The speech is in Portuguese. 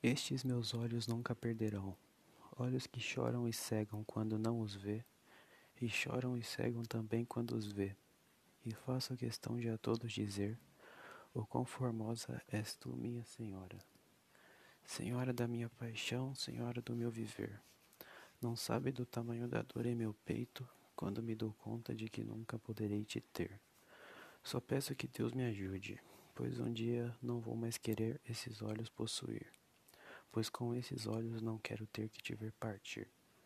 Estes meus olhos nunca perderão, olhos que choram e cegam quando não os vê, e choram e cegam também quando os vê. E faço questão de a todos dizer: O quão formosa és tu, minha Senhora. Senhora da minha paixão, Senhora do meu viver. Não sabe do tamanho da dor em meu peito quando me dou conta de que nunca poderei te ter. Só peço que Deus me ajude, pois um dia não vou mais querer esses olhos possuir pois com esses olhos não quero ter que te ver partir.